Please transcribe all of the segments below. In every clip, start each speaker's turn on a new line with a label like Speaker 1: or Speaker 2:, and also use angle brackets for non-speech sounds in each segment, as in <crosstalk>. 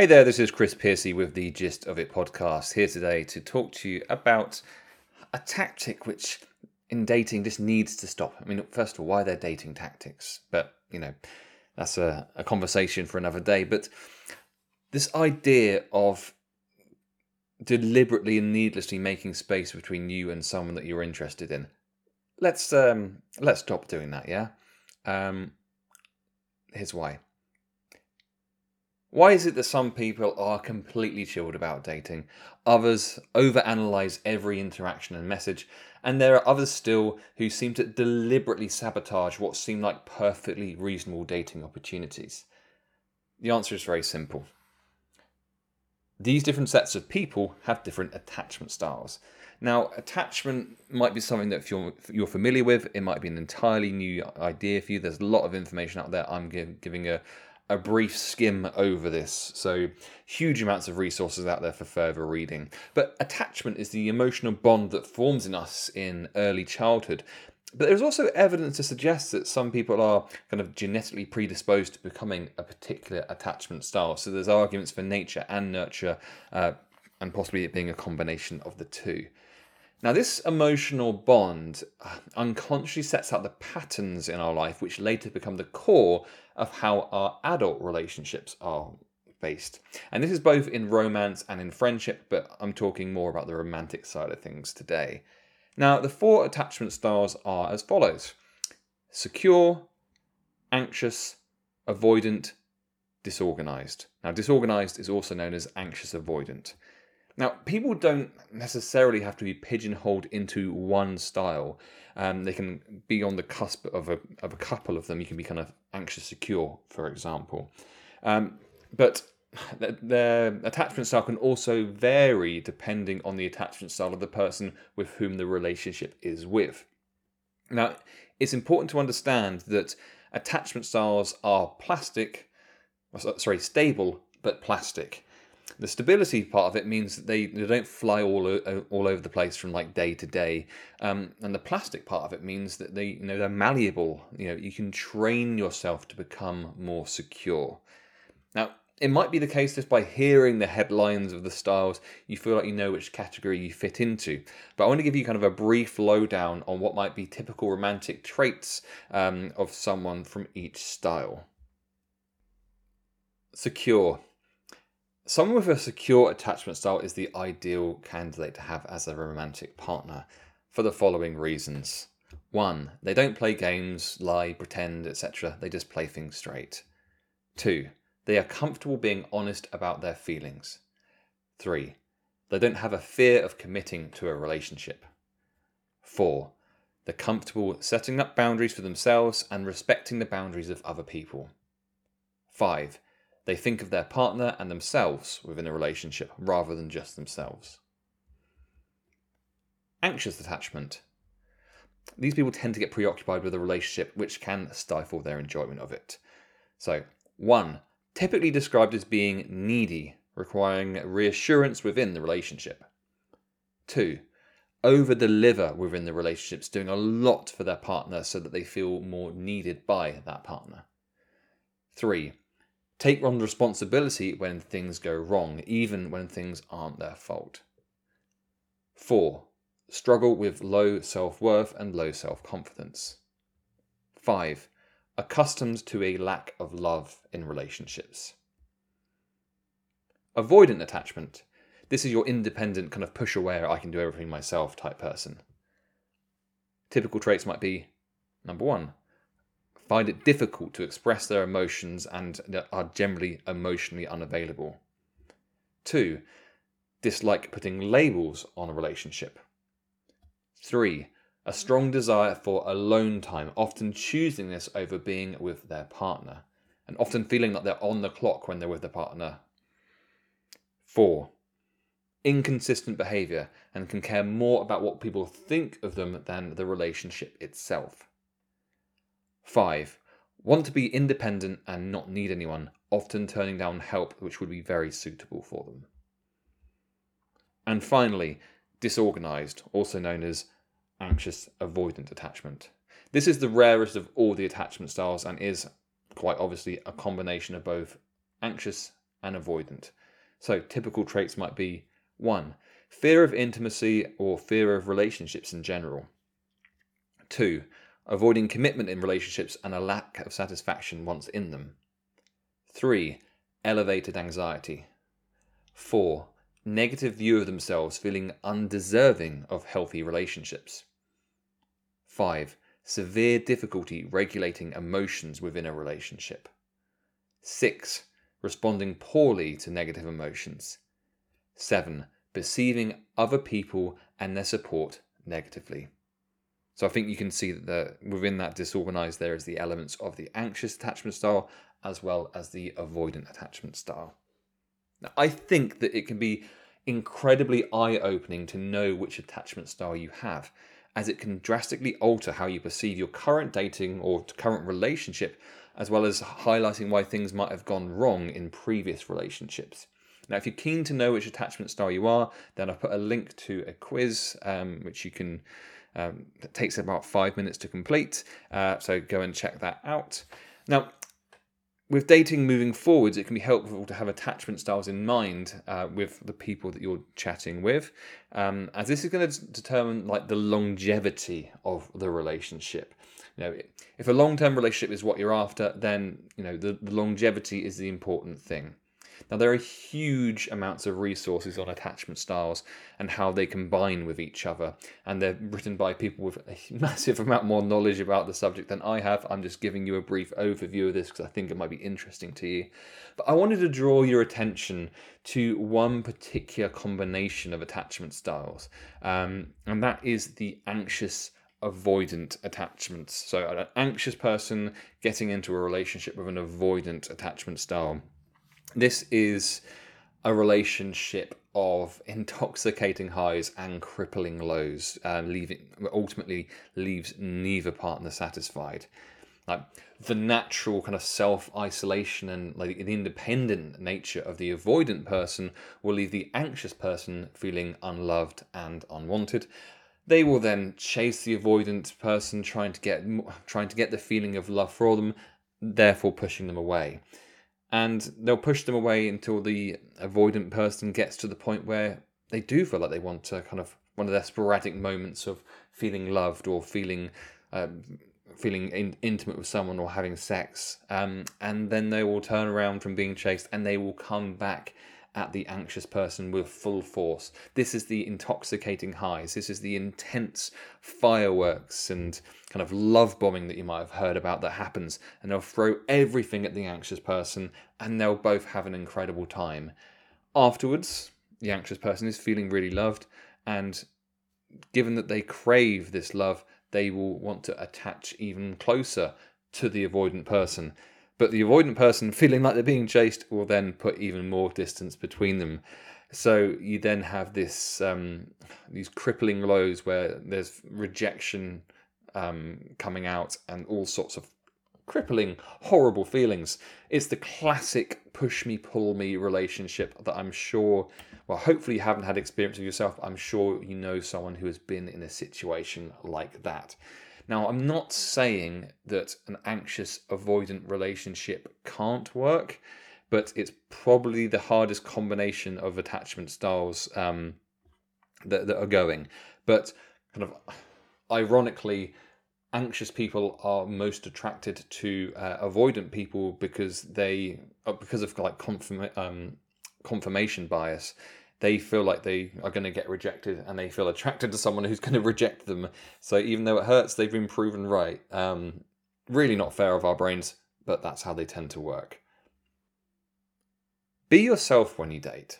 Speaker 1: Hey there, this is Chris Piercy with the Gist of It podcast, here today to talk to you about a tactic which in dating just needs to stop. I mean, first of all, why they're dating tactics, but you know, that's a, a conversation for another day. But this idea of deliberately and needlessly making space between you and someone that you're interested in. Let's um let's stop doing that, yeah? Um here's why. Why is it that some people are completely chilled about dating, others overanalyze every interaction and message, and there are others still who seem to deliberately sabotage what seem like perfectly reasonable dating opportunities? The answer is very simple. These different sets of people have different attachment styles. Now, attachment might be something that you're, you're familiar with, it might be an entirely new idea for you. There's a lot of information out there. I'm give, giving a, a brief skim over this. So, huge amounts of resources out there for further reading. But attachment is the emotional bond that forms in us in early childhood. But there's also evidence to suggest that some people are kind of genetically predisposed to becoming a particular attachment style. So, there's arguments for nature and nurture, uh, and possibly it being a combination of the two. Now, this emotional bond uh, unconsciously sets out the patterns in our life, which later become the core of how our adult relationships are based. And this is both in romance and in friendship, but I'm talking more about the romantic side of things today. Now, the four attachment styles are as follows secure, anxious, avoidant, disorganized. Now, disorganized is also known as anxious avoidant. Now, people don't necessarily have to be pigeonholed into one style. Um, they can be on the cusp of a, of a couple of them. You can be kind of anxious secure, for example. Um, but their attachment style can also vary depending on the attachment style of the person with whom the relationship is with. Now, it's important to understand that attachment styles are plastic, sorry, stable, but plastic. The stability part of it means that they, they don't fly all all over the place from like day to day, um, and the plastic part of it means that they you know they're malleable. You know you can train yourself to become more secure. Now it might be the case just by hearing the headlines of the styles, you feel like you know which category you fit into. But I want to give you kind of a brief lowdown on what might be typical romantic traits um, of someone from each style. Secure. Someone with a secure attachment style is the ideal candidate to have as a romantic partner for the following reasons. One, they don't play games, lie, pretend, etc. They just play things straight. Two, they are comfortable being honest about their feelings. Three, they don't have a fear of committing to a relationship. Four, they're comfortable setting up boundaries for themselves and respecting the boundaries of other people. Five, they think of their partner and themselves within a relationship rather than just themselves. Anxious attachment. These people tend to get preoccupied with a relationship, which can stifle their enjoyment of it. So, one, typically described as being needy, requiring reassurance within the relationship. Two, over deliver within the relationships, doing a lot for their partner so that they feel more needed by that partner. Three, Take on responsibility when things go wrong, even when things aren't their fault. 4. Struggle with low self worth and low self confidence. 5. Accustomed to a lack of love in relationships. Avoidant attachment. This is your independent, kind of push away, I can do everything myself type person. Typical traits might be number one, find it difficult to express their emotions and are generally emotionally unavailable. Two, dislike putting labels on a relationship. Three, a strong desire for alone time, often choosing this over being with their partner, and often feeling that they're on the clock when they're with their partner. Four, inconsistent behavior and can care more about what people think of them than the relationship itself. 5. Want to be independent and not need anyone, often turning down help which would be very suitable for them. And finally, disorganized, also known as anxious avoidant attachment. This is the rarest of all the attachment styles and is quite obviously a combination of both anxious and avoidant. So, typical traits might be 1. Fear of intimacy or fear of relationships in general. 2. Avoiding commitment in relationships and a lack of satisfaction once in them. 3. Elevated anxiety. 4. Negative view of themselves, feeling undeserving of healthy relationships. 5. Severe difficulty regulating emotions within a relationship. 6. Responding poorly to negative emotions. 7. Perceiving other people and their support negatively. So I think you can see that the, within that disorganized there is the elements of the anxious attachment style as well as the avoidant attachment style. Now, I think that it can be incredibly eye opening to know which attachment style you have as it can drastically alter how you perceive your current dating or current relationship, as well as highlighting why things might have gone wrong in previous relationships. Now, if you're keen to know which attachment style you are, then I've put a link to a quiz um, which you can. Um, it takes about five minutes to complete, uh, so go and check that out. Now, with dating moving forwards, it can be helpful to have attachment styles in mind uh, with the people that you're chatting with, um, as this is going to determine like the longevity of the relationship. You know, if a long-term relationship is what you're after, then you know the, the longevity is the important thing. Now, there are huge amounts of resources on attachment styles and how they combine with each other, and they're written by people with a <laughs> massive amount more knowledge about the subject than I have. I'm just giving you a brief overview of this because I think it might be interesting to you. But I wanted to draw your attention to one particular combination of attachment styles, um, and that is the anxious avoidant attachments. So, an anxious person getting into a relationship with an avoidant attachment style. This is a relationship of <laughs> intoxicating highs and crippling lows, uh, leaving ultimately leaves neither partner satisfied. Like the natural kind of self isolation and like the independent nature of the avoidant person will leave the anxious person feeling unloved and unwanted. They will then chase the avoidant person, trying to get trying to get the feeling of love for them, therefore pushing them away and they'll push them away until the avoidant person gets to the point where they do feel like they want to kind of one of their sporadic moments of feeling loved or feeling um, feeling in, intimate with someone or having sex. Um, and then they will turn around from being chased and they will come back at the anxious person with full force. This is the intoxicating highs. This is the intense fireworks and kind of love bombing that you might have heard about that happens. And they'll throw everything at the anxious person and they'll both have an incredible time. Afterwards, the anxious person is feeling really loved and given that they crave this love, they will want to attach even closer to the avoidant person. But the avoidant person, <laughs> feeling like they're being chased, will then put even more distance between them. So you then have this um, these crippling lows where there's rejection um, coming out and all sorts of crippling, horrible feelings. It's the classic push me, pull me relationship that I'm sure, well, hopefully you haven't had experience of yourself. I'm sure you know someone who has been in a situation like that. Now, I'm not saying that an anxious avoidant relationship can't work, but it's probably the hardest combination of attachment styles um, that, that are going. But kind of ironically, anxious people are most attracted to uh, avoidant people because they uh, because of like confirm, um, confirmation bias they feel like they are going to get rejected and they feel attracted to someone who's going to reject them. So even though it hurts, they've been proven right. Um, really not fair of our brains, but that's how they tend to work. Be yourself when you date.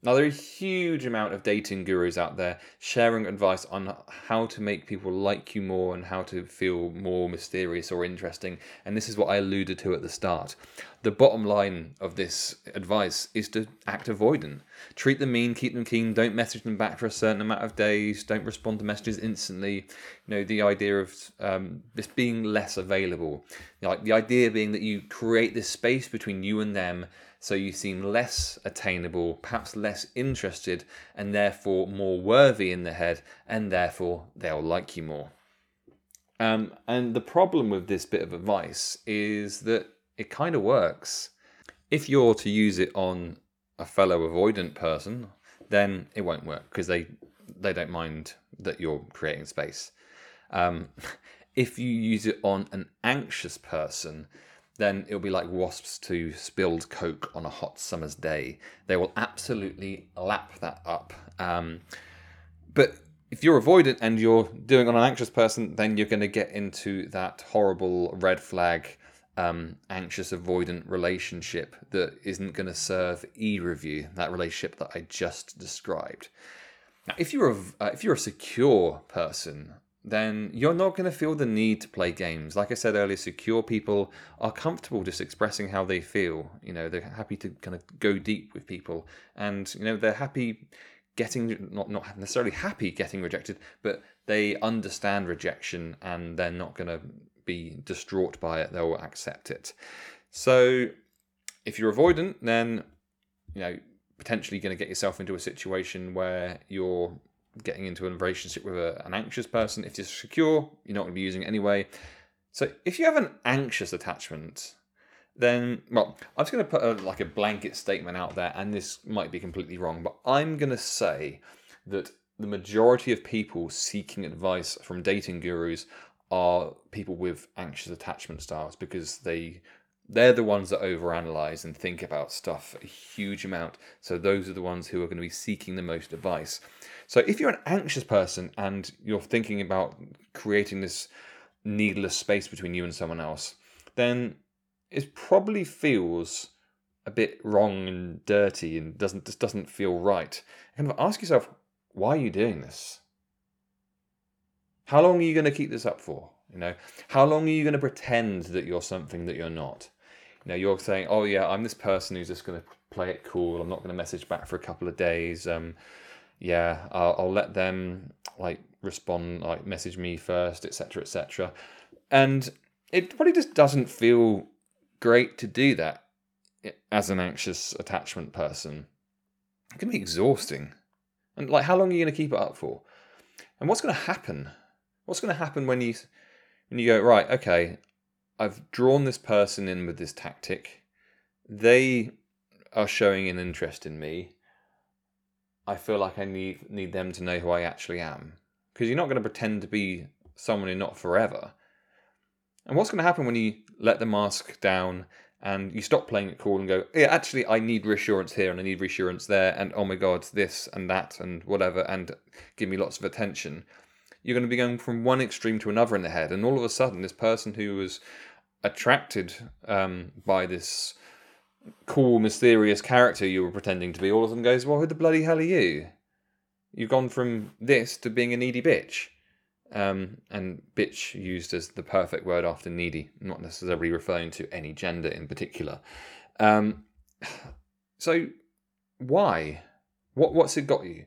Speaker 1: Now, there are a huge amount of dating gurus out there sharing advice on how to make people like you more and how to feel more mysterious or interesting. And this is what I alluded to at the start. The bottom line of this advice is to act avoidant. Treat them mean, keep them keen, don't message them back for a certain amount of days, don't respond to messages instantly. You know, the idea of um, this being less available. Like the idea being that you create this space between you and them so you seem less attainable, perhaps less interested, and therefore more worthy in the head, and therefore they'll like you more. Um, and the problem with this bit of advice is that it kind of works. If you're to use it on a fellow avoidant person, then it won't work because they they don't mind that you're creating space. Um, <laughs> if you use it on an anxious person, then it'll be like wasps to spilled coke on a hot summer's day. They will absolutely lap that up. Um, but if you're avoidant and you're doing on an anxious person, then you're going to get into that horrible red flag, um, anxious avoidant relationship that isn't going to serve either of you. That relationship that I just described. Now, if you're a, uh, if you're a secure person, then you're not going to feel the need to play games. Like I said earlier, secure people are comfortable just expressing how they feel. You know, they're happy to kind of go deep with people, and you know, they're happy getting not not necessarily happy getting rejected, but they understand rejection and they're not going to be distraught by it. They'll accept it. So, if you're avoidant, then you know potentially going to get yourself into a situation where you're getting into a relationship with a, an anxious person. If you're secure, you're not going to be using it anyway. So if you have an anxious attachment, then well, I'm just going to put a, like a blanket statement out there, and this might be completely wrong, but I'm going to say that the majority of people seeking advice from dating gurus are people with anxious attachment styles because they they're the ones that overanalyze and think about stuff a huge amount. So those are the ones who are going to be seeking the most advice. So if you're an anxious person and you're thinking about creating this needless space between you and someone else, then it probably feels a bit wrong and dirty and doesn't just doesn't feel right. Kind of ask yourself, why are you doing this? How long are you going to keep this up for? You know, how long are you going to pretend that you're something that you're not? You know, you're saying, "Oh yeah, I'm this person who's just going to play it cool. I'm not going to message back for a couple of days. Um, yeah, I'll, I'll let them like respond, like message me first, etc., etc. And it probably just doesn't feel great to do that eh, as an anxious attachment person. It can be exhausting. And like, how long are you going to keep it up for? And what's going to happen? What's going to happen when you when you go right? Okay, I've drawn this person in with this tactic. They are showing an interest in me. I feel like I need need them to know who I actually am. Because you're not going to pretend to be someone you're not forever. And what's going to happen when you let the mask down and you stop playing it cool and go, yeah, actually, I need reassurance here and I need reassurance there, and oh my god, this and that and whatever, and give me lots of attention. You're going to be going from one extreme to another in the head, and all of a sudden, this person who was attracted um, by this cool, mysterious character you were pretending to be, all of sudden goes, Well, who the bloody hell are you? You've gone from this to being a needy bitch. Um, and bitch used as the perfect word after needy, not necessarily referring to any gender in particular. Um, so, why? What what's it got you?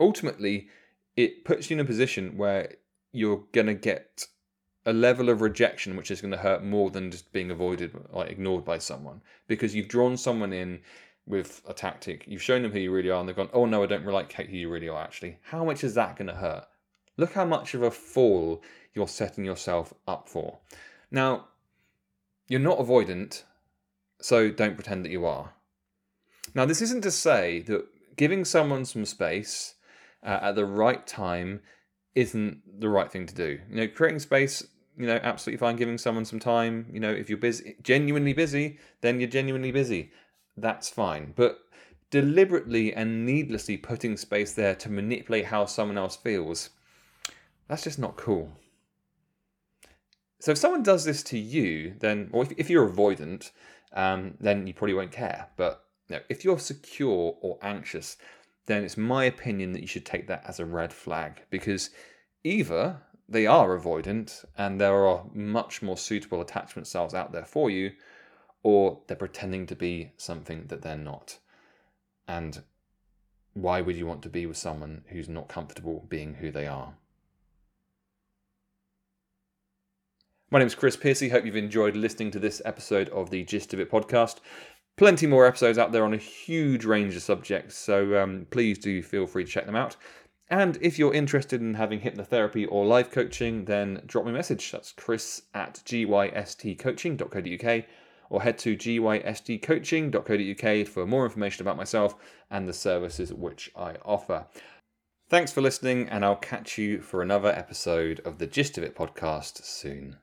Speaker 1: Ultimately, it puts you in a position where you're gonna get a level of rejection which is going to hurt more than just being avoided like ignored by someone. Because you've drawn someone in with a tactic you've shown them who you really are and they've gone oh no i don't really like who you really are actually. How much is that going to hurt? Look how much of a fall you're setting yourself up for. Now you're not avoidant so don't pretend that you are. Now this isn't to say that giving someone some space uh, at the right time isn't the right thing to do. You know, creating space you know, absolutely fine giving someone some time. You know, if you're busy, genuinely busy, then you're genuinely busy. That's fine. But deliberately and needlessly putting space there to manipulate how someone else feels, that's just not cool. So if someone does this to you, then, or if, if you're avoidant, um, then you probably won't care. But you know, if you're secure or anxious, then it's my opinion that you should take that as a red flag because either they are avoidant and there are much more suitable attachment styles out there for you, or they're pretending to be something that they're not. And why would you want to be with someone who's not comfortable being who they are? My name is Chris Piercy. Hope you've enjoyed listening to this episode of the Gist of It podcast. Plenty more episodes out there on a huge range of subjects, so um, please do feel free to check them out. And if you're interested in having hypnotherapy or life coaching, then drop me a message. That's chris at gystcoaching.co.uk. or head to gystcoaching.co.uk for more information about myself and the services which I offer. Thanks for listening, and I'll catch you for another episode of the Gist of It podcast soon.